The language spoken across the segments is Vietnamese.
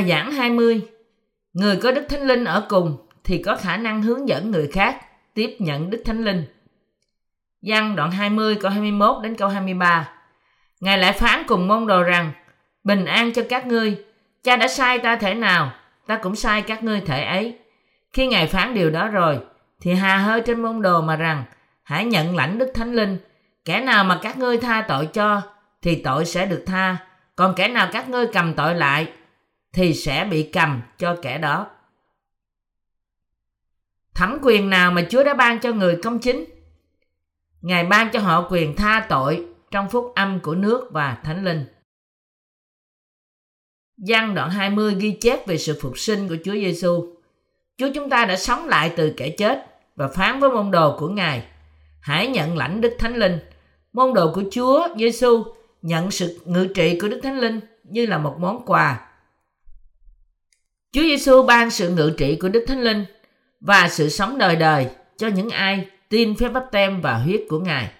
Bài giảng 20 Người có Đức Thánh Linh ở cùng thì có khả năng hướng dẫn người khác tiếp nhận Đức Thánh Linh. Giăng đoạn 20 câu 21 đến câu 23 Ngài lại phán cùng môn đồ rằng, Bình an cho các ngươi, Cha đã sai ta thể nào, Ta cũng sai các ngươi thể ấy. Khi Ngài phán điều đó rồi, Thì hà hơi trên môn đồ mà rằng, Hãy nhận lãnh Đức Thánh Linh, Kẻ nào mà các ngươi tha tội cho Thì tội sẽ được tha, Còn kẻ nào các ngươi cầm tội lại thì sẽ bị cầm cho kẻ đó Thẩm quyền nào mà Chúa đã ban cho người công chính? Ngài ban cho họ quyền tha tội trong phúc âm của nước và thánh linh. Giăng đoạn 20 ghi chép về sự phục sinh của Chúa Giêsu. Chúa chúng ta đã sống lại từ kẻ chết và phán với môn đồ của Ngài, hãy nhận lãnh Đức Thánh Linh. Môn đồ của Chúa Giêsu nhận sự ngự trị của Đức Thánh Linh như là một món quà. Chúa Giêsu ban sự ngự trị của Đức Thánh Linh và sự sống đời đời cho những ai tin phép bắp tem và huyết của Ngài,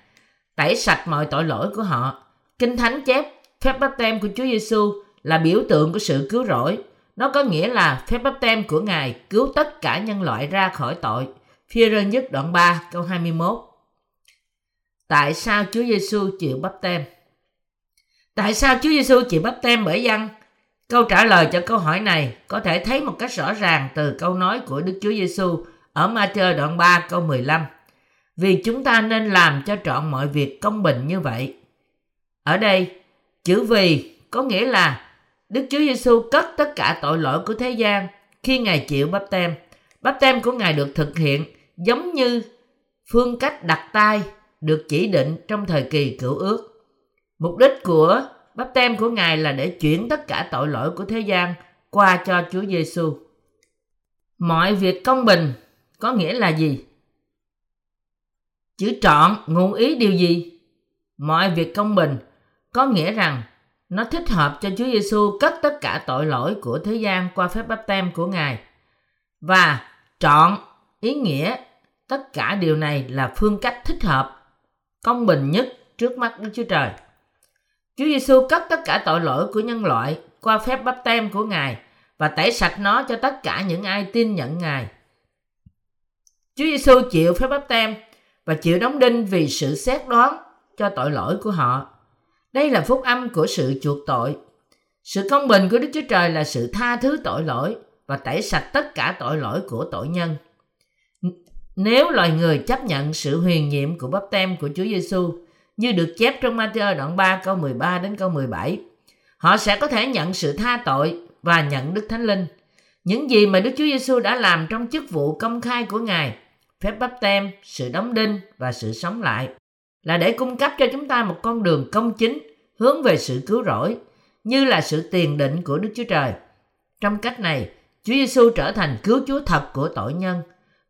tẩy sạch mọi tội lỗi của họ. Kinh Thánh chép phép bắp tem của Chúa Giêsu là biểu tượng của sự cứu rỗi. Nó có nghĩa là phép bắp tem của Ngài cứu tất cả nhân loại ra khỏi tội. Phía rơ nhất đoạn 3 câu 21 Tại sao Chúa Giêsu chịu bắp tem? Tại sao Chúa Giêsu chịu bắp tem bởi dân? Câu trả lời cho câu hỏi này có thể thấy một cách rõ ràng từ câu nói của Đức Chúa Giêsu ở Matthew đoạn 3 câu 15. Vì chúng ta nên làm cho trọn mọi việc công bình như vậy. Ở đây, chữ vì có nghĩa là Đức Chúa Giêsu cất tất cả tội lỗi của thế gian khi Ngài chịu bắp tem. Bắp tem của Ngài được thực hiện giống như phương cách đặt tay được chỉ định trong thời kỳ cửu ước. Mục đích của bắp tem của Ngài là để chuyển tất cả tội lỗi của thế gian qua cho Chúa Giêsu. Mọi việc công bình có nghĩa là gì? Chữ trọn ngụ ý điều gì? Mọi việc công bình có nghĩa rằng nó thích hợp cho Chúa Giêsu cất tất cả tội lỗi của thế gian qua phép báp tem của Ngài. Và trọn ý nghĩa tất cả điều này là phương cách thích hợp, công bình nhất trước mắt Đức Chúa Trời. Chúa Giêsu cất tất cả tội lỗi của nhân loại qua phép báp tem của Ngài và tẩy sạch nó cho tất cả những ai tin nhận Ngài. Chúa Giêsu chịu phép báp tem và chịu đóng đinh vì sự xét đoán cho tội lỗi của họ. Đây là phúc âm của sự chuộc tội. Sự công bình của Đức Chúa Trời là sự tha thứ tội lỗi và tẩy sạch tất cả tội lỗi của tội nhân. Nếu loài người chấp nhận sự huyền nhiệm của bắp tem của Chúa Giêsu như được chép trong Matthew đoạn 3 câu 13 đến câu 17, họ sẽ có thể nhận sự tha tội và nhận Đức Thánh Linh. Những gì mà Đức Chúa Giêsu đã làm trong chức vụ công khai của Ngài, phép bắp tem, sự đóng đinh và sự sống lại là để cung cấp cho chúng ta một con đường công chính hướng về sự cứu rỗi như là sự tiền định của Đức Chúa Trời. Trong cách này, Chúa Giêsu trở thành cứu Chúa thật của tội nhân.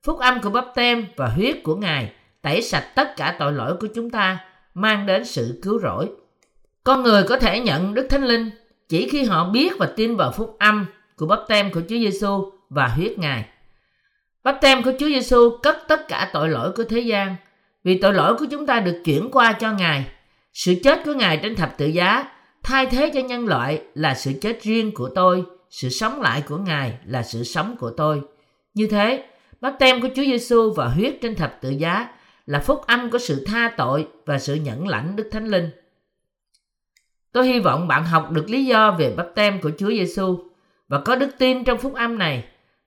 Phúc âm của bắp tem và huyết của Ngài tẩy sạch tất cả tội lỗi của chúng ta, mang đến sự cứu rỗi. Con người có thể nhận Đức Thánh Linh chỉ khi họ biết và tin vào phúc âm của bắp tem của Chúa Giêsu và huyết Ngài. Bắp tem của Chúa Giêsu cất tất cả tội lỗi của thế gian – vì tội lỗi của chúng ta được chuyển qua cho Ngài. Sự chết của Ngài trên thập tự giá thay thế cho nhân loại là sự chết riêng của tôi, sự sống lại của Ngài là sự sống của tôi. Như thế, bắp tem của Chúa Giêsu và huyết trên thập tự giá là phúc âm của sự tha tội và sự nhẫn lãnh Đức Thánh Linh. Tôi hy vọng bạn học được lý do về bắp tem của Chúa Giêsu và có đức tin trong phúc âm này.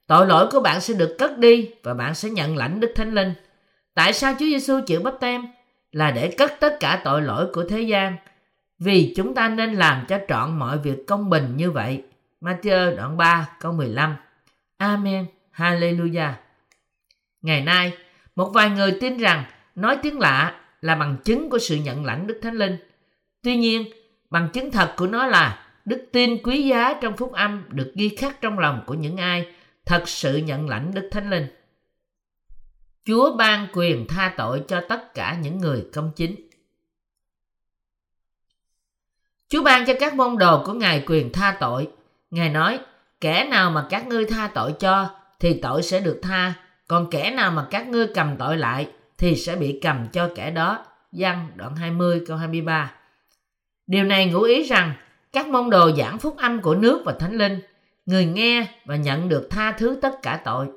Tội lỗi của bạn sẽ được cất đi và bạn sẽ nhận lãnh Đức Thánh Linh. Tại sao Chúa Giêsu chịu bắp tem? Là để cất tất cả tội lỗi của thế gian. Vì chúng ta nên làm cho trọn mọi việc công bình như vậy. Matthew đoạn 3 câu 15 Amen. Hallelujah. Ngày nay, một vài người tin rằng nói tiếng lạ là bằng chứng của sự nhận lãnh Đức Thánh Linh. Tuy nhiên, bằng chứng thật của nó là đức tin quý giá trong phúc âm được ghi khắc trong lòng của những ai thật sự nhận lãnh Đức Thánh Linh. Chúa ban quyền tha tội cho tất cả những người công chính. Chúa ban cho các môn đồ của Ngài quyền tha tội. Ngài nói, kẻ nào mà các ngươi tha tội cho thì tội sẽ được tha, còn kẻ nào mà các ngươi cầm tội lại thì sẽ bị cầm cho kẻ đó. Văn đoạn 20 câu 23 Điều này ngụ ý rằng các môn đồ giảng phúc âm của nước và thánh linh người nghe và nhận được tha thứ tất cả tội.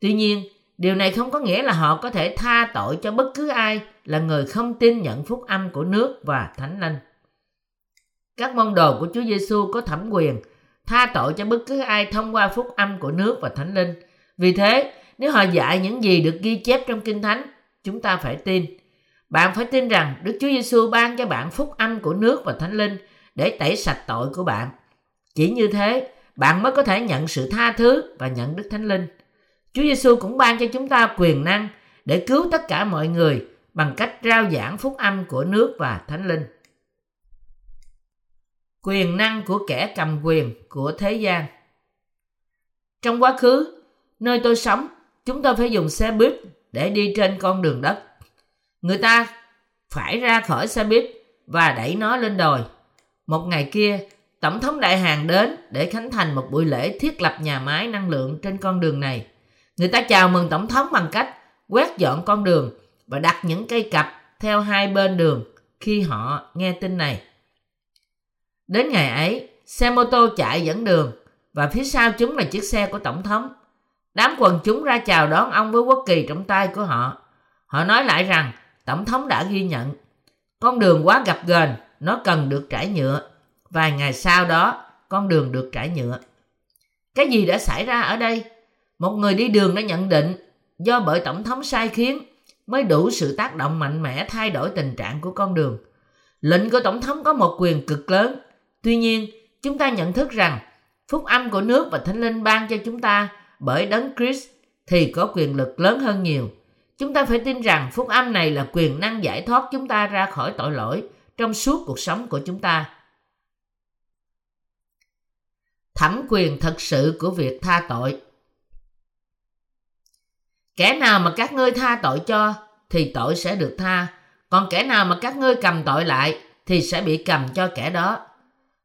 Tuy nhiên, điều này không có nghĩa là họ có thể tha tội cho bất cứ ai là người không tin nhận phúc âm của nước và thánh linh. Các môn đồ của Chúa Giêsu có thẩm quyền tha tội cho bất cứ ai thông qua phúc âm của nước và thánh linh. Vì thế, nếu họ dạy những gì được ghi chép trong Kinh Thánh, chúng ta phải tin. Bạn phải tin rằng Đức Chúa Giêsu ban cho bạn phúc âm của nước và thánh linh để tẩy sạch tội của bạn. Chỉ như thế, bạn mới có thể nhận sự tha thứ và nhận Đức Thánh Linh. Chúa Giêsu cũng ban cho chúng ta quyền năng để cứu tất cả mọi người bằng cách rao giảng phúc âm của nước và Thánh Linh. Quyền năng của kẻ cầm quyền của thế gian Trong quá khứ, nơi tôi sống, chúng tôi phải dùng xe buýt để đi trên con đường đất. Người ta phải ra khỏi xe buýt và đẩy nó lên đồi. Một ngày kia, Tổng thống Đại Hàn đến để khánh thành một buổi lễ thiết lập nhà máy năng lượng trên con đường này. Người ta chào mừng Tổng thống bằng cách quét dọn con đường và đặt những cây cặp theo hai bên đường khi họ nghe tin này. Đến ngày ấy, xe mô tô chạy dẫn đường và phía sau chúng là chiếc xe của Tổng thống. Đám quần chúng ra chào đón ông với quốc kỳ trong tay của họ. Họ nói lại rằng Tổng thống đã ghi nhận. Con đường quá gập ghềnh, nó cần được trải nhựa. Vài ngày sau đó, con đường được trải nhựa. Cái gì đã xảy ra ở đây? Một người đi đường đã nhận định do bởi Tổng thống sai khiến mới đủ sự tác động mạnh mẽ thay đổi tình trạng của con đường. Lệnh của Tổng thống có một quyền cực lớn. Tuy nhiên, chúng ta nhận thức rằng phúc âm của nước và thánh linh ban cho chúng ta bởi đấng Christ thì có quyền lực lớn hơn nhiều. Chúng ta phải tin rằng phúc âm này là quyền năng giải thoát chúng ta ra khỏi tội lỗi trong suốt cuộc sống của chúng ta. Thẩm quyền thật sự của việc tha tội Kẻ nào mà các ngươi tha tội cho thì tội sẽ được tha, còn kẻ nào mà các ngươi cầm tội lại thì sẽ bị cầm cho kẻ đó.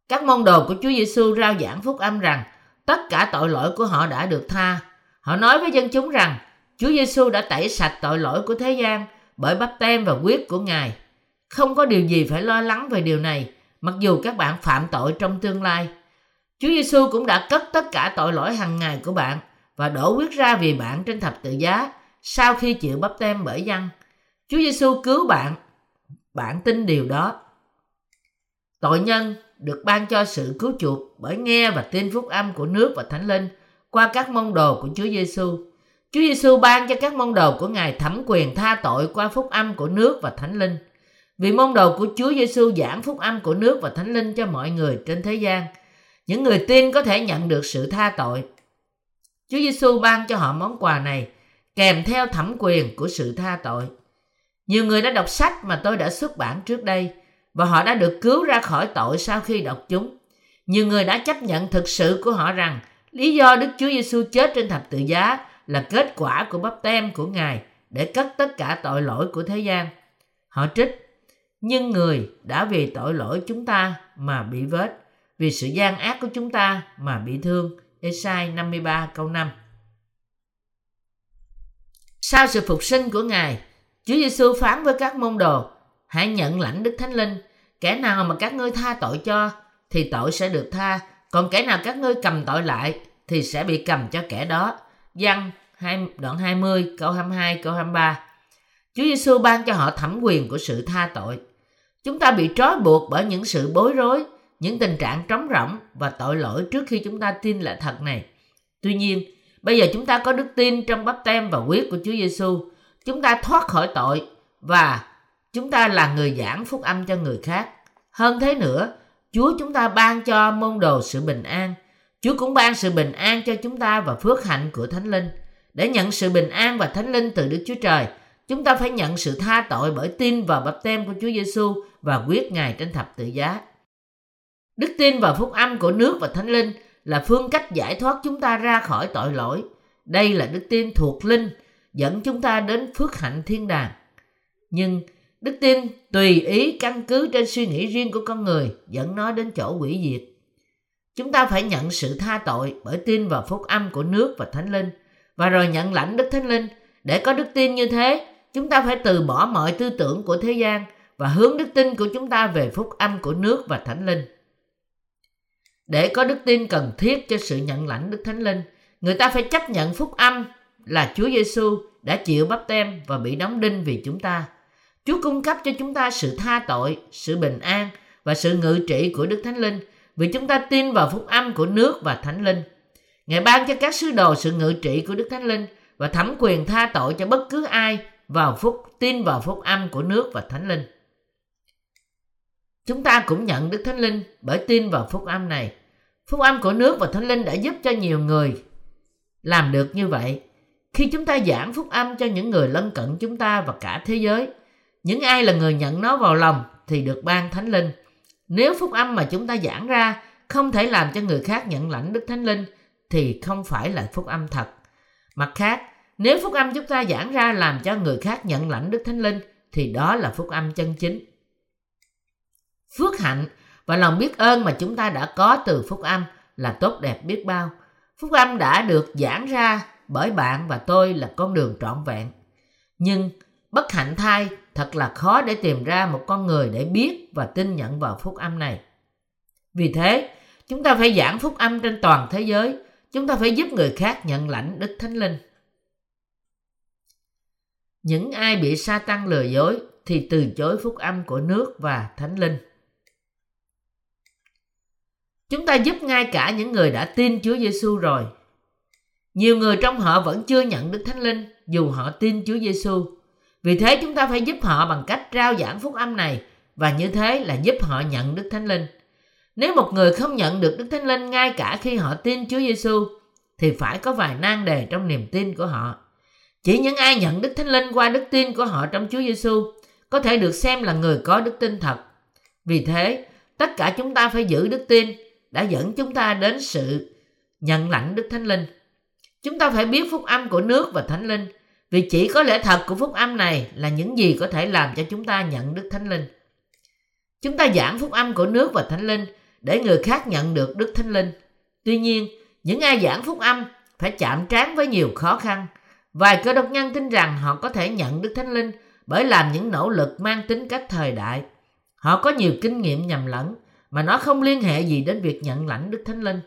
Các môn đồ của Chúa Giêsu rao giảng phúc âm rằng tất cả tội lỗi của họ đã được tha. Họ nói với dân chúng rằng Chúa Giêsu đã tẩy sạch tội lỗi của thế gian bởi bắp tem và huyết của Ngài. Không có điều gì phải lo lắng về điều này, mặc dù các bạn phạm tội trong tương lai. Chúa Giêsu cũng đã cất tất cả tội lỗi hàng ngày của bạn và đổ huyết ra vì bạn trên thập tự giá sau khi chịu bắp tem bởi dân. Chúa Giêsu cứu bạn. Bạn tin điều đó. Tội nhân được ban cho sự cứu chuộc bởi nghe và tin phúc âm của nước và thánh linh qua các môn đồ của Chúa Giêsu. Chúa Giêsu ban cho các môn đồ của Ngài thẩm quyền tha tội qua phúc âm của nước và thánh linh. Vì môn đồ của Chúa Giêsu giảng phúc âm của nước và thánh linh cho mọi người trên thế gian, những người tin có thể nhận được sự tha tội. Chúa Giêsu ban cho họ món quà này kèm theo thẩm quyền của sự tha tội. Nhiều người đã đọc sách mà tôi đã xuất bản trước đây và họ đã được cứu ra khỏi tội sau khi đọc chúng. Nhiều người đã chấp nhận thực sự của họ rằng lý do Đức Chúa Giêsu chết trên thập tự giá là kết quả của bắp tem của Ngài để cất tất cả tội lỗi của thế gian. Họ trích, nhưng người đã vì tội lỗi chúng ta mà bị vết, vì sự gian ác của chúng ta mà bị thương. Esai 53 câu 5 Sau sự phục sinh của Ngài, Chúa Giêsu phán với các môn đồ, hãy nhận lãnh Đức Thánh Linh, kẻ nào mà các ngươi tha tội cho thì tội sẽ được tha, còn kẻ nào các ngươi cầm tội lại thì sẽ bị cầm cho kẻ đó. Giăng đoạn 20 câu 22 câu 23 Chúa Giêsu ban cho họ thẩm quyền của sự tha tội. Chúng ta bị trói buộc bởi những sự bối rối, những tình trạng trống rỗng và tội lỗi trước khi chúng ta tin là thật này. Tuy nhiên, bây giờ chúng ta có đức tin trong bắp tem và huyết của Chúa Giêsu, chúng ta thoát khỏi tội và chúng ta là người giảng phúc âm cho người khác. Hơn thế nữa, Chúa chúng ta ban cho môn đồ sự bình an. Chúa cũng ban sự bình an cho chúng ta và phước hạnh của Thánh Linh. Để nhận sự bình an và Thánh Linh từ Đức Chúa Trời, chúng ta phải nhận sự tha tội bởi tin vào bắp tem của Chúa Giêsu và quyết Ngài trên thập tự giá. Đức tin vào phúc âm của nước và Thánh Linh là phương cách giải thoát chúng ta ra khỏi tội lỗi. Đây là đức tin thuộc linh, dẫn chúng ta đến phước hạnh thiên đàng. Nhưng đức tin tùy ý căn cứ trên suy nghĩ riêng của con người dẫn nó đến chỗ quỷ diệt. Chúng ta phải nhận sự tha tội bởi tin vào phúc âm của nước và Thánh Linh và rồi nhận lãnh Đức Thánh Linh. Để có đức tin như thế, chúng ta phải từ bỏ mọi tư tưởng của thế gian và hướng đức tin của chúng ta về phúc âm của nước và Thánh Linh. Để có đức tin cần thiết cho sự nhận lãnh Đức Thánh Linh, người ta phải chấp nhận phúc âm là Chúa Giêsu đã chịu bắp tem và bị đóng đinh vì chúng ta. Chúa cung cấp cho chúng ta sự tha tội, sự bình an và sự ngự trị của Đức Thánh Linh vì chúng ta tin vào phúc âm của nước và Thánh Linh. Ngài ban cho các sứ đồ sự ngự trị của Đức Thánh Linh và thẩm quyền tha tội cho bất cứ ai vào phúc tin vào phúc âm của nước và Thánh Linh. Chúng ta cũng nhận Đức Thánh Linh bởi tin vào phúc âm này. Phúc âm của nước và Thánh Linh đã giúp cho nhiều người làm được như vậy. Khi chúng ta giảng phúc âm cho những người lân cận chúng ta và cả thế giới, những ai là người nhận nó vào lòng thì được ban Thánh Linh. Nếu phúc âm mà chúng ta giảng ra không thể làm cho người khác nhận lãnh Đức Thánh Linh thì không phải là phúc âm thật. Mặt khác, nếu phúc âm chúng ta giảng ra làm cho người khác nhận lãnh Đức Thánh Linh thì đó là phúc âm chân chính. Phước hạnh và lòng biết ơn mà chúng ta đã có từ phúc âm là tốt đẹp biết bao. Phúc âm đã được giảng ra bởi bạn và tôi là con đường trọn vẹn. Nhưng bất hạnh thay thật là khó để tìm ra một con người để biết và tin nhận vào phúc âm này. Vì thế, chúng ta phải giảng phúc âm trên toàn thế giới. Chúng ta phải giúp người khác nhận lãnh Đức Thánh Linh. Những ai bị sa tăng lừa dối thì từ chối phúc âm của nước và Thánh Linh. Chúng ta giúp ngay cả những người đã tin Chúa Giêsu rồi. Nhiều người trong họ vẫn chưa nhận Đức Thánh Linh dù họ tin Chúa Giêsu. Vì thế chúng ta phải giúp họ bằng cách rao giảng phúc âm này và như thế là giúp họ nhận Đức Thánh Linh. Nếu một người không nhận được Đức Thánh Linh ngay cả khi họ tin Chúa Giêsu thì phải có vài nan đề trong niềm tin của họ. Chỉ những ai nhận Đức Thánh Linh qua đức tin của họ trong Chúa Giêsu có thể được xem là người có đức tin thật. Vì thế, tất cả chúng ta phải giữ đức tin đã dẫn chúng ta đến sự nhận lãnh Đức Thánh Linh. Chúng ta phải biết phúc âm của nước và Thánh Linh, vì chỉ có lẽ thật của phúc âm này là những gì có thể làm cho chúng ta nhận Đức Thánh Linh. Chúng ta giảng phúc âm của nước và Thánh Linh để người khác nhận được Đức Thánh Linh. Tuy nhiên, những ai giảng phúc âm phải chạm trán với nhiều khó khăn. Vài cơ đốc nhân tin rằng họ có thể nhận Đức Thánh Linh bởi làm những nỗ lực mang tính cách thời đại. Họ có nhiều kinh nghiệm nhầm lẫn mà nó không liên hệ gì đến việc nhận lãnh Đức Thánh Linh.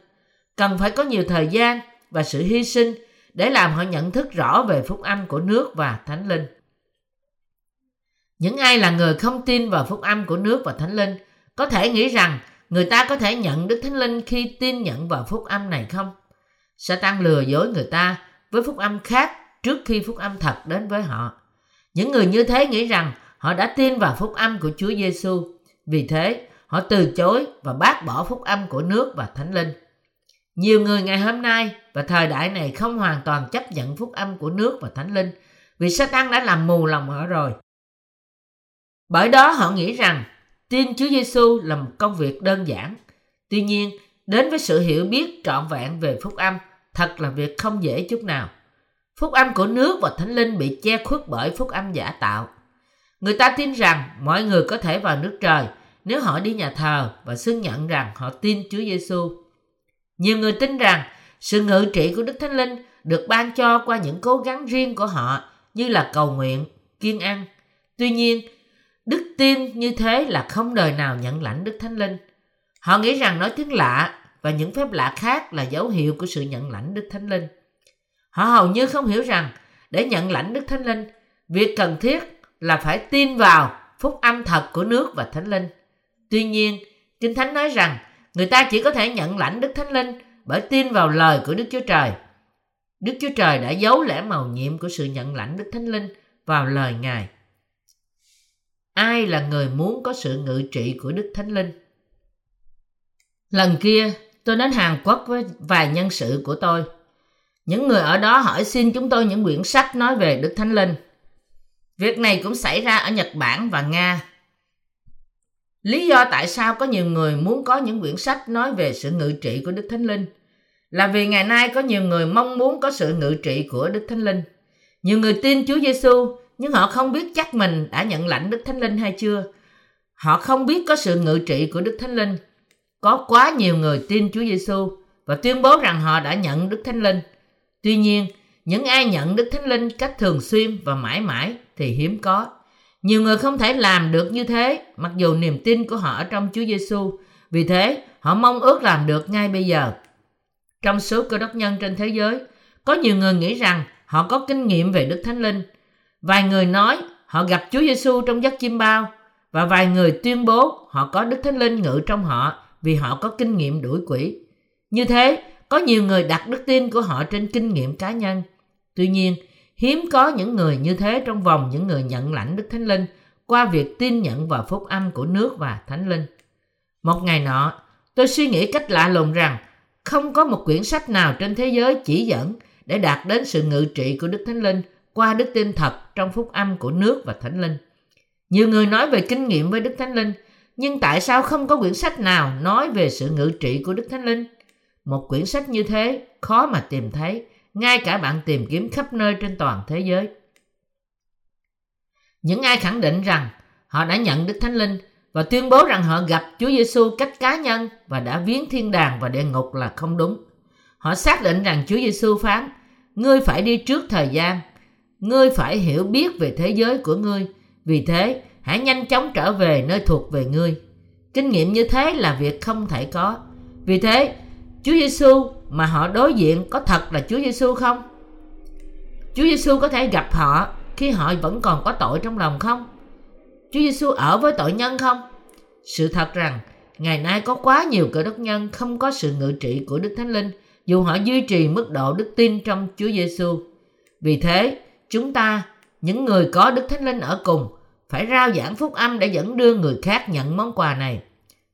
Cần phải có nhiều thời gian và sự hy sinh để làm họ nhận thức rõ về phúc âm của nước và Thánh Linh. Những ai là người không tin vào phúc âm của nước và Thánh Linh có thể nghĩ rằng người ta có thể nhận Đức Thánh Linh khi tin nhận vào phúc âm này không? Satan lừa dối người ta với phúc âm khác trước khi phúc âm thật đến với họ. Những người như thế nghĩ rằng họ đã tin vào phúc âm của Chúa Giêsu. Vì thế, họ từ chối và bác bỏ phúc âm của nước và thánh linh. Nhiều người ngày hôm nay và thời đại này không hoàn toàn chấp nhận phúc âm của nước và thánh linh vì Satan đã làm mù lòng họ rồi. Bởi đó họ nghĩ rằng tin Chúa Giêsu là một công việc đơn giản. Tuy nhiên, đến với sự hiểu biết trọn vẹn về phúc âm thật là việc không dễ chút nào. Phúc âm của nước và thánh linh bị che khuất bởi phúc âm giả tạo. Người ta tin rằng mọi người có thể vào nước trời nếu họ đi nhà thờ và xưng nhận rằng họ tin Chúa Giêsu. Nhiều người tin rằng sự ngự trị của Đức Thánh Linh được ban cho qua những cố gắng riêng của họ như là cầu nguyện, kiên ăn. Tuy nhiên, đức tin như thế là không đời nào nhận lãnh Đức Thánh Linh. Họ nghĩ rằng nói tiếng lạ và những phép lạ khác là dấu hiệu của sự nhận lãnh Đức Thánh Linh. Họ hầu như không hiểu rằng để nhận lãnh Đức Thánh Linh, việc cần thiết là phải tin vào phúc âm thật của nước và Thánh Linh. Tuy nhiên, Kinh Thánh nói rằng người ta chỉ có thể nhận lãnh Đức Thánh Linh bởi tin vào lời của Đức Chúa Trời. Đức Chúa Trời đã giấu lẽ màu nhiệm của sự nhận lãnh Đức Thánh Linh vào lời Ngài. Ai là người muốn có sự ngự trị của Đức Thánh Linh? Lần kia, tôi đến Hàn Quốc với vài nhân sự của tôi. Những người ở đó hỏi xin chúng tôi những quyển sách nói về Đức Thánh Linh. Việc này cũng xảy ra ở Nhật Bản và Nga. Lý do tại sao có nhiều người muốn có những quyển sách nói về sự ngự trị của Đức Thánh Linh là vì ngày nay có nhiều người mong muốn có sự ngự trị của Đức Thánh Linh. Nhiều người tin Chúa Giêsu nhưng họ không biết chắc mình đã nhận lãnh Đức Thánh Linh hay chưa. Họ không biết có sự ngự trị của Đức Thánh Linh. Có quá nhiều người tin Chúa Giêsu và tuyên bố rằng họ đã nhận Đức Thánh Linh. Tuy nhiên, những ai nhận Đức Thánh Linh cách thường xuyên và mãi mãi thì hiếm có. Nhiều người không thể làm được như thế mặc dù niềm tin của họ ở trong Chúa Giêsu. Vì thế, họ mong ước làm được ngay bây giờ. Trong số cơ đốc nhân trên thế giới, có nhiều người nghĩ rằng họ có kinh nghiệm về Đức Thánh Linh. Vài người nói họ gặp Chúa Giêsu trong giấc chim bao và vài người tuyên bố họ có Đức Thánh Linh ngự trong họ vì họ có kinh nghiệm đuổi quỷ. Như thế, có nhiều người đặt đức tin của họ trên kinh nghiệm cá nhân. Tuy nhiên, hiếm có những người như thế trong vòng những người nhận lãnh Đức Thánh Linh qua việc tin nhận vào phúc âm của nước và Thánh Linh. Một ngày nọ, tôi suy nghĩ cách lạ lùng rằng không có một quyển sách nào trên thế giới chỉ dẫn để đạt đến sự ngự trị của Đức Thánh Linh qua đức tin thật trong phúc âm của nước và Thánh Linh. Nhiều người nói về kinh nghiệm với Đức Thánh Linh, nhưng tại sao không có quyển sách nào nói về sự ngự trị của Đức Thánh Linh? Một quyển sách như thế khó mà tìm thấy, ngay cả bạn tìm kiếm khắp nơi trên toàn thế giới. Những ai khẳng định rằng họ đã nhận Đức Thánh Linh và tuyên bố rằng họ gặp Chúa Giêsu cách cá nhân và đã viếng thiên đàng và địa ngục là không đúng. Họ xác định rằng Chúa Giêsu phán: "Ngươi phải đi trước thời gian, ngươi phải hiểu biết về thế giới của ngươi, vì thế hãy nhanh chóng trở về nơi thuộc về ngươi." Kinh nghiệm như thế là việc không thể có. Vì thế, Chúa Giêsu mà họ đối diện có thật là Chúa Giêsu không? Chúa Giêsu có thể gặp họ khi họ vẫn còn có tội trong lòng không? Chúa Giêsu ở với tội nhân không? Sự thật rằng ngày nay có quá nhiều cơ đốc nhân không có sự ngự trị của Đức Thánh Linh dù họ duy trì mức độ đức tin trong Chúa Giêsu. Vì thế, chúng ta, những người có Đức Thánh Linh ở cùng, phải rao giảng phúc âm để dẫn đưa người khác nhận món quà này.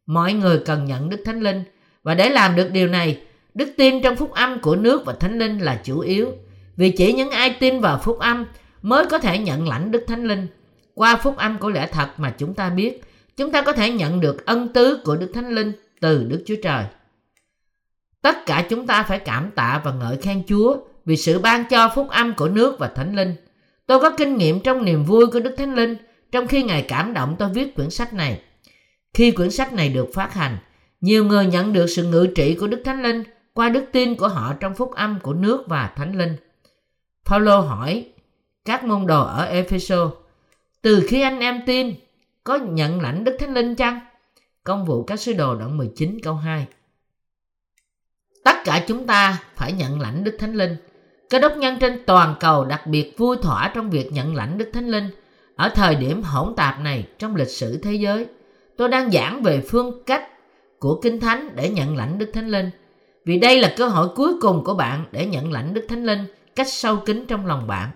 Mọi người cần nhận Đức Thánh Linh và để làm được điều này, đức tin trong phúc âm của nước và Thánh Linh là chủ yếu. Vì chỉ những ai tin vào phúc âm mới có thể nhận lãnh Đức Thánh Linh. Qua phúc âm của lẽ thật mà chúng ta biết, chúng ta có thể nhận được ân tứ của Đức Thánh Linh từ Đức Chúa Trời. Tất cả chúng ta phải cảm tạ và ngợi khen Chúa vì sự ban cho phúc âm của nước và Thánh Linh. Tôi có kinh nghiệm trong niềm vui của Đức Thánh Linh trong khi Ngài cảm động tôi viết quyển sách này. Khi quyển sách này được phát hành, nhiều người nhận được sự ngự trị của Đức Thánh Linh qua đức tin của họ trong phúc âm của nước và Thánh Linh. Paulo hỏi các môn đồ ở Epheso, từ khi anh em tin, có nhận lãnh Đức Thánh Linh chăng? Công vụ các sứ đồ đoạn 19 câu 2 Tất cả chúng ta phải nhận lãnh Đức Thánh Linh. Cơ đốc nhân trên toàn cầu đặc biệt vui thỏa trong việc nhận lãnh Đức Thánh Linh ở thời điểm hỗn tạp này trong lịch sử thế giới. Tôi đang giảng về phương cách của Kinh Thánh để nhận lãnh Đức Thánh Linh. Vì đây là cơ hội cuối cùng của bạn để nhận lãnh Đức Thánh Linh cách sâu kín trong lòng bạn.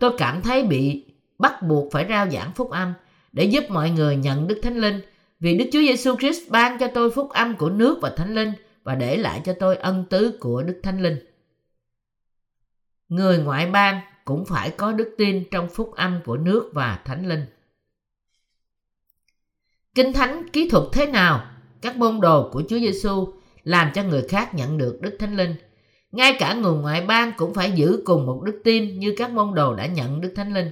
Tôi cảm thấy bị bắt buộc phải rao giảng phúc âm để giúp mọi người nhận Đức Thánh Linh, vì Đức Chúa Giêsu Christ ban cho tôi phúc âm của nước và Thánh Linh và để lại cho tôi ân tứ của Đức Thánh Linh. Người ngoại bang cũng phải có đức tin trong phúc âm của nước và Thánh Linh. Kinh Thánh kỹ thuật thế nào các môn đồ của Chúa Giêsu làm cho người khác nhận được Đức Thánh Linh. Ngay cả người ngoại bang cũng phải giữ cùng một đức tin như các môn đồ đã nhận Đức Thánh Linh.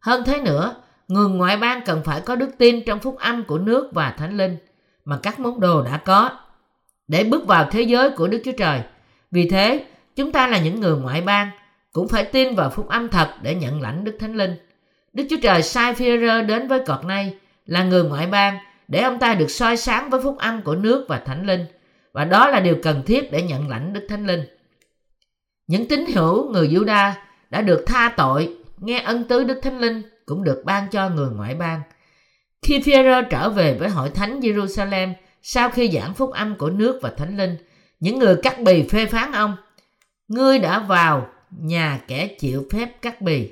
Hơn thế nữa, người ngoại bang cần phải có đức tin trong phúc âm của nước và Thánh Linh mà các môn đồ đã có để bước vào thế giới của Đức Chúa Trời. Vì thế, chúng ta là những người ngoại bang cũng phải tin vào phúc âm thật để nhận lãnh Đức Thánh Linh. Đức Chúa Trời sai phi đến với cọt này là người ngoại bang để ông ta được soi sáng với phúc âm của nước và thánh linh và đó là điều cần thiết để nhận lãnh đức thánh linh. Những tín hữu người Juda đã được tha tội, nghe ân tứ đức thánh linh cũng được ban cho người ngoại bang. Khi Phêrô trở về với hội thánh Jerusalem sau khi giảng phúc âm của nước và thánh linh, những người cắt bì phê phán ông, ngươi đã vào nhà kẻ chịu phép cắt bì,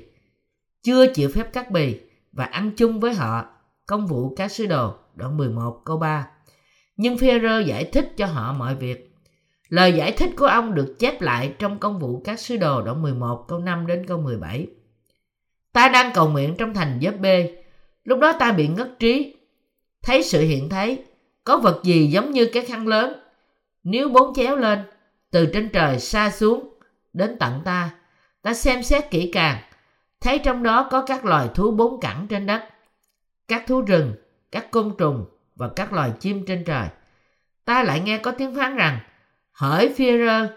chưa chịu phép cắt bì và ăn chung với họ. Công vụ các sứ đồ, đoạn 11 câu 3. Nhưng Führer giải thích cho họ mọi việc. Lời giải thích của ông được chép lại trong công vụ các sứ đồ đoạn 11 câu 5 đến câu 17. Ta đang cầu nguyện trong thành giáp bê. Lúc đó ta bị ngất trí. Thấy sự hiện thấy. Có vật gì giống như cái khăn lớn. Nếu bốn chéo lên. Từ trên trời xa xuống. Đến tận ta. Ta xem xét kỹ càng. Thấy trong đó có các loài thú bốn cẳng trên đất. Các thú rừng, các côn trùng và các loài chim trên trời. Ta lại nghe có tiếng phán rằng, hỡi phi-rơ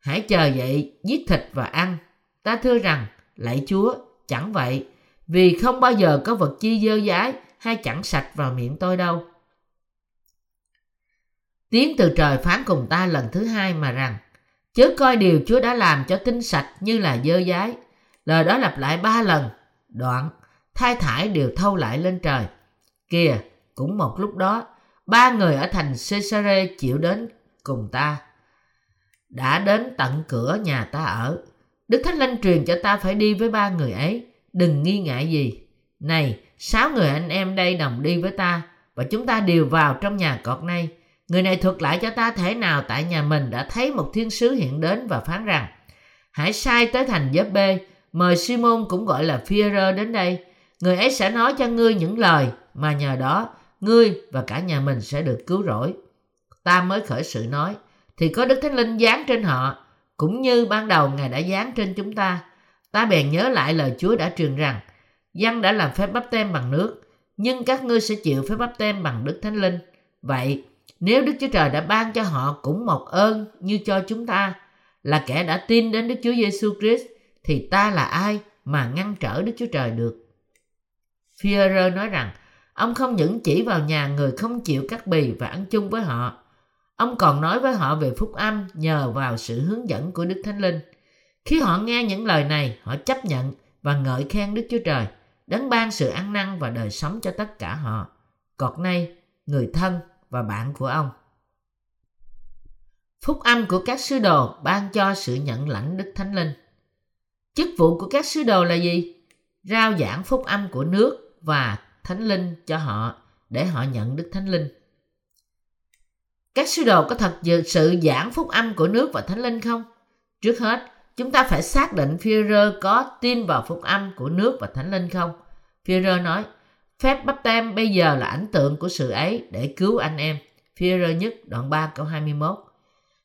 hãy chờ dậy, giết thịt và ăn. Ta thưa rằng, lạy Chúa, chẳng vậy, vì không bao giờ có vật chi dơ dái hay chẳng sạch vào miệng tôi đâu. Tiếng từ trời phán cùng ta lần thứ hai mà rằng, chớ coi điều Chúa đã làm cho tinh sạch như là dơ dái. Lời đó lặp lại ba lần, đoạn, thai thải đều thâu lại lên trời. Kìa, cũng một lúc đó, ba người ở thành Caesarea chịu đến cùng ta. Đã đến tận cửa nhà ta ở. Đức Thánh Linh truyền cho ta phải đi với ba người ấy. Đừng nghi ngại gì. Này, sáu người anh em đây đồng đi với ta và chúng ta đều vào trong nhà cọt này. Người này thuật lại cho ta thể nào tại nhà mình đã thấy một thiên sứ hiện đến và phán rằng Hãy sai tới thành giáp bê, mời Simon cũng gọi là Führer đến đây. Người ấy sẽ nói cho ngươi những lời mà nhờ đó ngươi và cả nhà mình sẽ được cứu rỗi. Ta mới khởi sự nói, thì có Đức Thánh Linh giáng trên họ, cũng như ban đầu Ngài đã giáng trên chúng ta. Ta bèn nhớ lại lời Chúa đã truyền rằng, dân đã làm phép bắp tem bằng nước, nhưng các ngươi sẽ chịu phép bắp tem bằng Đức Thánh Linh. Vậy, nếu Đức Chúa Trời đã ban cho họ cũng một ơn như cho chúng ta, là kẻ đã tin đến Đức Chúa Giêsu Christ, thì ta là ai mà ngăn trở Đức Chúa Trời được? Führer nói rằng, ông không những chỉ vào nhà người không chịu cắt bì và ăn chung với họ, ông còn nói với họ về phúc âm nhờ vào sự hướng dẫn của Đức Thánh Linh. Khi họ nghe những lời này, họ chấp nhận và ngợi khen Đức Chúa Trời, đấng ban sự ăn năn và đời sống cho tất cả họ. Cọt nay, người thân và bạn của ông. Phúc âm của các sứ đồ ban cho sự nhận lãnh Đức Thánh Linh. Chức vụ của các sứ đồ là gì? Rao giảng phúc âm của nước và Thánh Linh cho họ để họ nhận Đức Thánh Linh. Các sứ đồ có thật sự giảng phúc âm của nước và Thánh Linh không? Trước hết, chúng ta phải xác định Führer có tin vào phúc âm của nước và Thánh Linh không? Führer nói, phép bắp tem bây giờ là ảnh tượng của sự ấy để cứu anh em. Führer nhất đoạn 3 câu 21.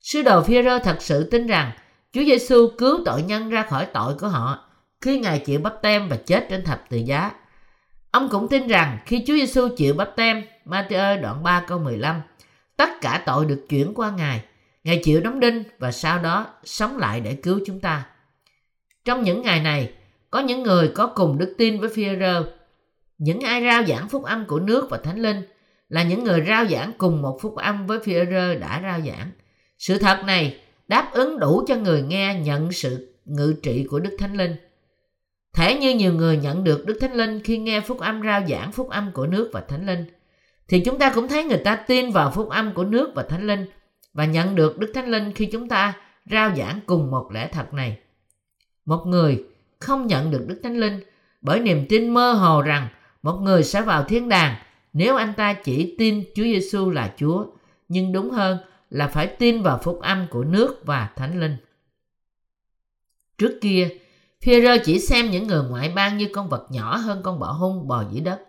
Sứ đồ Führer thật sự tin rằng Chúa Giêsu cứu tội nhân ra khỏi tội của họ khi Ngài chịu bắp tem và chết trên thập tự giá. Ông cũng tin rằng khi Chúa Giêsu chịu bắp tem, Matthew đoạn 3 câu 15, tất cả tội được chuyển qua Ngài. Ngài chịu đóng đinh và sau đó sống lại để cứu chúng ta. Trong những ngày này, có những người có cùng đức tin với Führer. Những ai rao giảng phúc âm của nước và Thánh Linh là những người rao giảng cùng một phúc âm với Führer đã rao giảng. Sự thật này đáp ứng đủ cho người nghe nhận sự ngự trị của Đức Thánh Linh thế như nhiều người nhận được Đức Thánh Linh khi nghe phúc âm rao giảng phúc âm của nước và Thánh Linh, thì chúng ta cũng thấy người ta tin vào phúc âm của nước và Thánh Linh và nhận được Đức Thánh Linh khi chúng ta rao giảng cùng một lẽ thật này. Một người không nhận được Đức Thánh Linh bởi niềm tin mơ hồ rằng một người sẽ vào thiên đàng nếu anh ta chỉ tin Chúa Giêsu là Chúa, nhưng đúng hơn là phải tin vào phúc âm của nước và Thánh Linh. Trước kia, Führer chỉ xem những người ngoại bang như con vật nhỏ hơn con bọ hung bò dưới đất.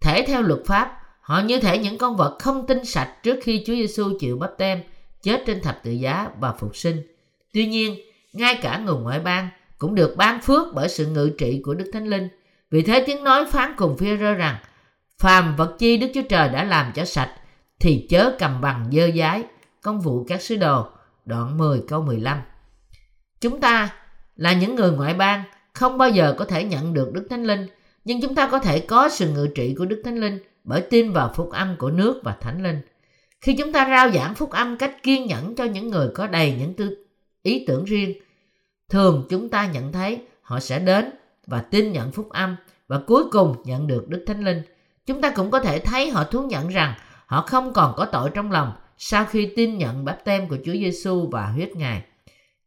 Thể theo luật pháp, họ như thể những con vật không tinh sạch trước khi Chúa Giêsu chịu bắp tem, chết trên thập tự giá và phục sinh. Tuy nhiên, ngay cả người ngoại bang cũng được ban phước bởi sự ngự trị của Đức Thánh Linh. Vì thế tiếng nói phán cùng Führer rằng, phàm vật chi Đức Chúa Trời đã làm cho sạch, thì chớ cầm bằng dơ dái. Công vụ các sứ đồ, đoạn 10 câu 15. Chúng ta là những người ngoại bang không bao giờ có thể nhận được Đức Thánh Linh, nhưng chúng ta có thể có sự ngự trị của Đức Thánh Linh bởi tin vào phúc âm của nước và Thánh Linh. Khi chúng ta rao giảng phúc âm cách kiên nhẫn cho những người có đầy những tư ý tưởng riêng, thường chúng ta nhận thấy họ sẽ đến và tin nhận phúc âm và cuối cùng nhận được Đức Thánh Linh. Chúng ta cũng có thể thấy họ thú nhận rằng họ không còn có tội trong lòng sau khi tin nhận báp tem của Chúa Giêsu và huyết Ngài.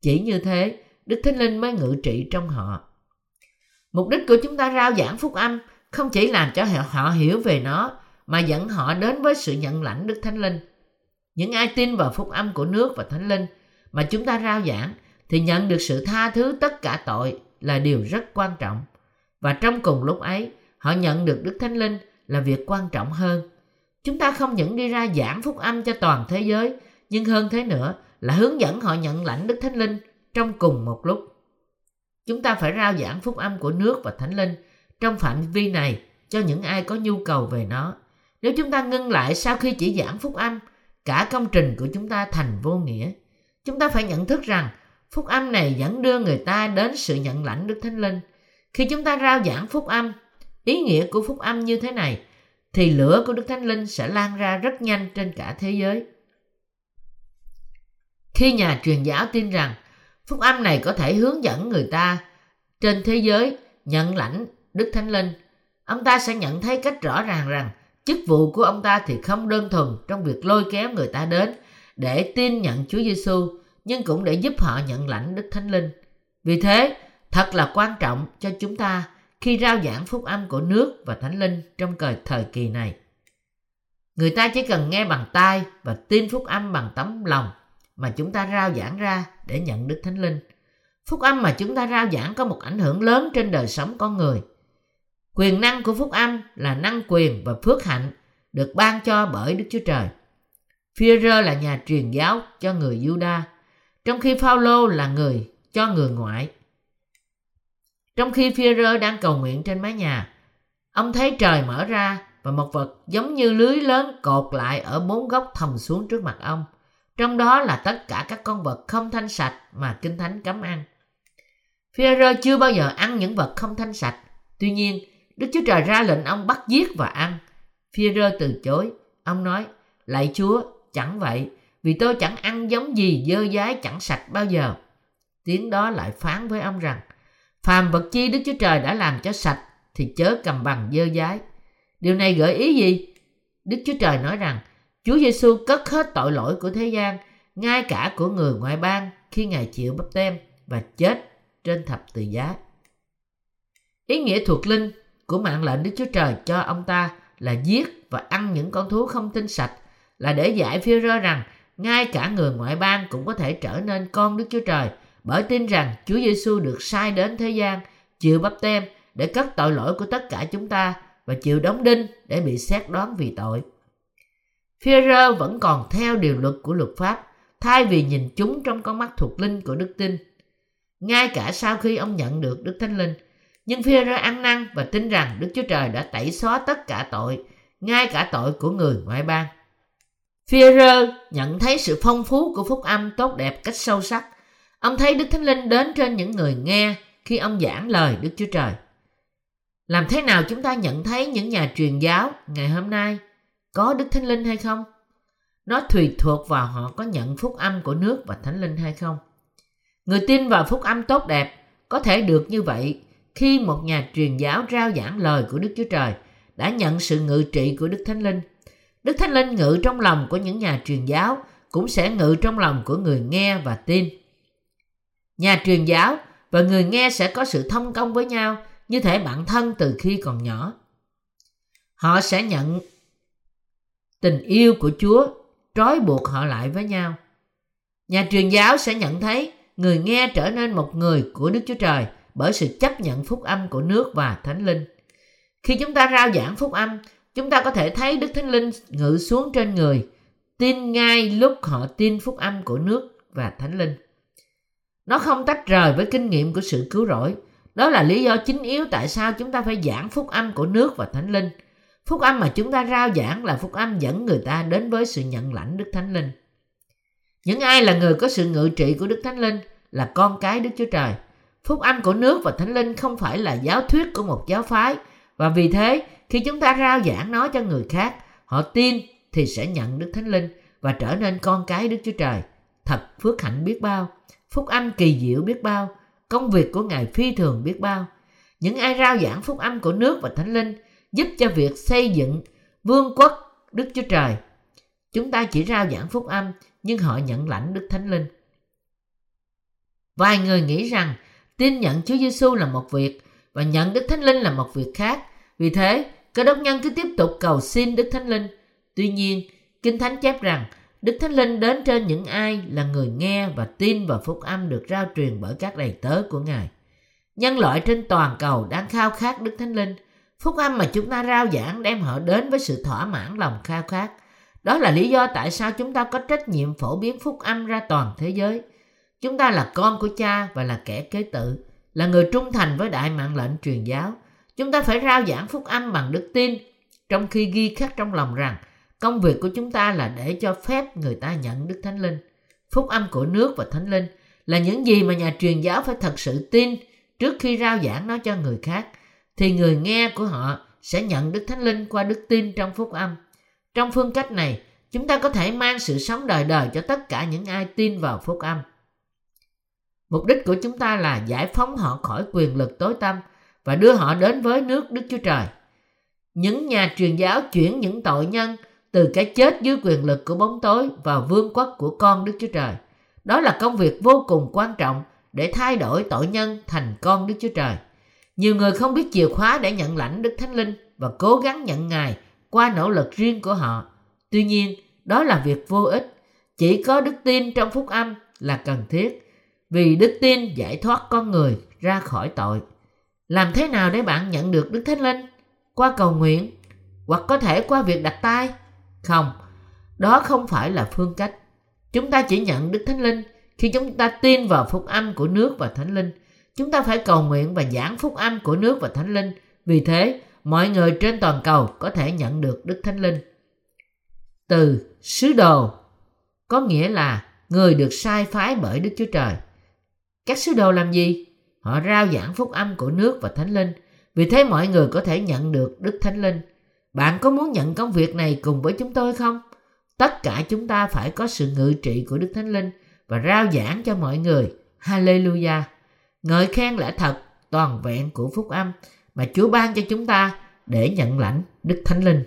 Chỉ như thế, Đức Thánh Linh mới ngự trị trong họ. Mục đích của chúng ta rao giảng phúc âm không chỉ làm cho họ hiểu về nó mà dẫn họ đến với sự nhận lãnh Đức Thánh Linh. Những ai tin vào phúc âm của nước và Thánh Linh mà chúng ta rao giảng thì nhận được sự tha thứ tất cả tội là điều rất quan trọng. Và trong cùng lúc ấy, họ nhận được Đức Thánh Linh là việc quan trọng hơn. Chúng ta không những đi ra giảng phúc âm cho toàn thế giới, nhưng hơn thế nữa là hướng dẫn họ nhận lãnh Đức Thánh Linh trong cùng một lúc. Chúng ta phải rao giảng phúc âm của nước và Thánh Linh trong phạm vi này cho những ai có nhu cầu về nó. Nếu chúng ta ngưng lại sau khi chỉ giảng phúc âm, cả công trình của chúng ta thành vô nghĩa. Chúng ta phải nhận thức rằng phúc âm này dẫn đưa người ta đến sự nhận lãnh Đức Thánh Linh. Khi chúng ta rao giảng phúc âm, ý nghĩa của phúc âm như thế này, thì lửa của Đức Thánh Linh sẽ lan ra rất nhanh trên cả thế giới. Khi nhà truyền giáo tin rằng phúc âm này có thể hướng dẫn người ta trên thế giới nhận lãnh Đức Thánh Linh, ông ta sẽ nhận thấy cách rõ ràng rằng chức vụ của ông ta thì không đơn thuần trong việc lôi kéo người ta đến để tin nhận Chúa Giêsu, nhưng cũng để giúp họ nhận lãnh Đức Thánh Linh. Vì thế, thật là quan trọng cho chúng ta khi rao giảng phúc âm của nước và Thánh Linh trong thời kỳ này. Người ta chỉ cần nghe bằng tai và tin phúc âm bằng tấm lòng mà chúng ta rao giảng ra để nhận Đức Thánh Linh. Phúc âm mà chúng ta rao giảng có một ảnh hưởng lớn trên đời sống con người. Quyền năng của phúc âm là năng quyền và phước hạnh được ban cho bởi Đức Chúa Trời. Führer là nhà truyền giáo cho người Juda, trong khi Phaolô là người cho người ngoại. Trong khi Führer đang cầu nguyện trên mái nhà, ông thấy trời mở ra và một vật giống như lưới lớn cột lại ở bốn góc thòng xuống trước mặt ông. Trong đó là tất cả các con vật không thanh sạch mà Kinh Thánh cấm ăn. Führer chưa bao giờ ăn những vật không thanh sạch. Tuy nhiên, Đức Chúa Trời ra lệnh ông bắt giết và ăn. Führer từ chối. Ông nói, lạy Chúa, chẳng vậy, vì tôi chẳng ăn giống gì dơ dái chẳng sạch bao giờ. Tiếng đó lại phán với ông rằng, phàm vật chi Đức Chúa Trời đã làm cho sạch thì chớ cầm bằng dơ dái. Điều này gợi ý gì? Đức Chúa Trời nói rằng Chúa Giêsu cất hết tội lỗi của thế gian, ngay cả của người ngoại bang khi Ngài chịu bắp tem và chết trên thập tự giá. Ý nghĩa thuộc linh của mạng lệnh Đức Chúa Trời cho ông ta là giết và ăn những con thú không tinh sạch là để giải phi rơ rằng ngay cả người ngoại bang cũng có thể trở nên con Đức Chúa Trời bởi tin rằng Chúa Giêsu được sai đến thế gian chịu bắp tem để cất tội lỗi của tất cả chúng ta và chịu đóng đinh để bị xét đoán vì tội. Führer vẫn còn theo điều luật của luật pháp thay vì nhìn chúng trong con mắt thuộc linh của đức tin. Ngay cả sau khi ông nhận được Đức Thánh Linh, nhưng Führer ăn năn và tin rằng Đức Chúa Trời đã tẩy xóa tất cả tội, ngay cả tội của người ngoại bang. Führer nhận thấy sự phong phú của phúc âm tốt đẹp cách sâu sắc. Ông thấy Đức Thánh Linh đến trên những người nghe khi ông giảng lời Đức Chúa Trời. Làm thế nào chúng ta nhận thấy những nhà truyền giáo ngày hôm nay có Đức Thánh Linh hay không? Nó tùy thuộc vào họ có nhận phúc âm của nước và Thánh Linh hay không. Người tin vào phúc âm tốt đẹp có thể được như vậy khi một nhà truyền giáo rao giảng lời của Đức Chúa Trời đã nhận sự ngự trị của Đức Thánh Linh. Đức Thánh Linh ngự trong lòng của những nhà truyền giáo cũng sẽ ngự trong lòng của người nghe và tin. Nhà truyền giáo và người nghe sẽ có sự thông công với nhau như thể bạn thân từ khi còn nhỏ. Họ sẽ nhận tình yêu của Chúa trói buộc họ lại với nhau. Nhà truyền giáo sẽ nhận thấy người nghe trở nên một người của Đức Chúa Trời bởi sự chấp nhận phúc âm của nước và Thánh Linh. Khi chúng ta rao giảng phúc âm, chúng ta có thể thấy Đức Thánh Linh ngự xuống trên người, tin ngay lúc họ tin phúc âm của nước và Thánh Linh. Nó không tách rời với kinh nghiệm của sự cứu rỗi. Đó là lý do chính yếu tại sao chúng ta phải giảng phúc âm của nước và Thánh Linh. Phúc âm mà chúng ta rao giảng là phúc âm dẫn người ta đến với sự nhận lãnh Đức Thánh Linh. Những ai là người có sự ngự trị của Đức Thánh Linh là con cái Đức Chúa Trời. Phúc âm của nước và Thánh Linh không phải là giáo thuyết của một giáo phái và vì thế khi chúng ta rao giảng nó cho người khác, họ tin thì sẽ nhận Đức Thánh Linh và trở nên con cái Đức Chúa Trời. Thật phước hạnh biết bao, phúc âm kỳ diệu biết bao, công việc của Ngài phi thường biết bao. Những ai rao giảng phúc âm của nước và Thánh Linh giúp cho việc xây dựng vương quốc Đức Chúa Trời. Chúng ta chỉ rao giảng phúc âm nhưng họ nhận lãnh Đức Thánh Linh. Vài người nghĩ rằng tin nhận Chúa Giêsu là một việc và nhận Đức Thánh Linh là một việc khác. Vì thế, cơ đốc nhân cứ tiếp tục cầu xin Đức Thánh Linh. Tuy nhiên, Kinh Thánh chép rằng Đức Thánh Linh đến trên những ai là người nghe và tin vào phúc âm được rao truyền bởi các đầy tớ của Ngài. Nhân loại trên toàn cầu đang khao khát Đức Thánh Linh. Phúc âm mà chúng ta rao giảng đem họ đến với sự thỏa mãn lòng khao khát. Đó là lý do tại sao chúng ta có trách nhiệm phổ biến phúc âm ra toàn thế giới. Chúng ta là con của cha và là kẻ kế tự, là người trung thành với đại mạng lệnh truyền giáo. Chúng ta phải rao giảng phúc âm bằng đức tin, trong khi ghi khắc trong lòng rằng công việc của chúng ta là để cho phép người ta nhận Đức Thánh Linh. Phúc âm của nước và Thánh Linh là những gì mà nhà truyền giáo phải thật sự tin trước khi rao giảng nó cho người khác, thì người nghe của họ sẽ nhận Đức Thánh Linh qua đức tin trong phúc âm. Trong phương cách này, chúng ta có thể mang sự sống đời đời cho tất cả những ai tin vào phúc âm. Mục đích của chúng ta là giải phóng họ khỏi quyền lực tối tăm và đưa họ đến với nước Đức Chúa Trời. Những nhà truyền giáo chuyển những tội nhân từ cái chết dưới quyền lực của bóng tối vào vương quốc của con Đức Chúa Trời. Đó là công việc vô cùng quan trọng để thay đổi tội nhân thành con Đức Chúa Trời. Nhiều người không biết chìa khóa để nhận lãnh Đức Thánh Linh và cố gắng nhận Ngài qua nỗ lực riêng của họ. Tuy nhiên, đó là việc vô ích. Chỉ có đức tin trong phúc âm là cần thiết vì đức tin giải thoát con người ra khỏi tội. Làm thế nào để bạn nhận được Đức Thánh Linh? Qua cầu nguyện hoặc có thể qua việc đặt tay? Không, đó không phải là phương cách. Chúng ta chỉ nhận Đức Thánh Linh khi chúng ta tin vào phúc âm của nước và Thánh Linh. Chúng ta phải cầu nguyện và giảng phúc âm của nước và Thánh Linh. Vì thế, mọi người trên toàn cầu có thể nhận được Đức Thánh Linh. Từ sứ đồ có nghĩa là người được sai phái bởi Đức Chúa Trời. Các sứ đồ làm gì? Họ rao giảng phúc âm của nước và Thánh Linh. Vì thế mọi người có thể nhận được Đức Thánh Linh. Bạn có muốn nhận công việc này cùng với chúng tôi không? Tất cả chúng ta phải có sự ngự trị của Đức Thánh Linh và rao giảng cho mọi người. Hallelujah! Ngợi khen lẽ thật, toàn vẹn của phúc âm mà Chúa ban cho chúng ta để nhận lãnh Đức Thánh Linh.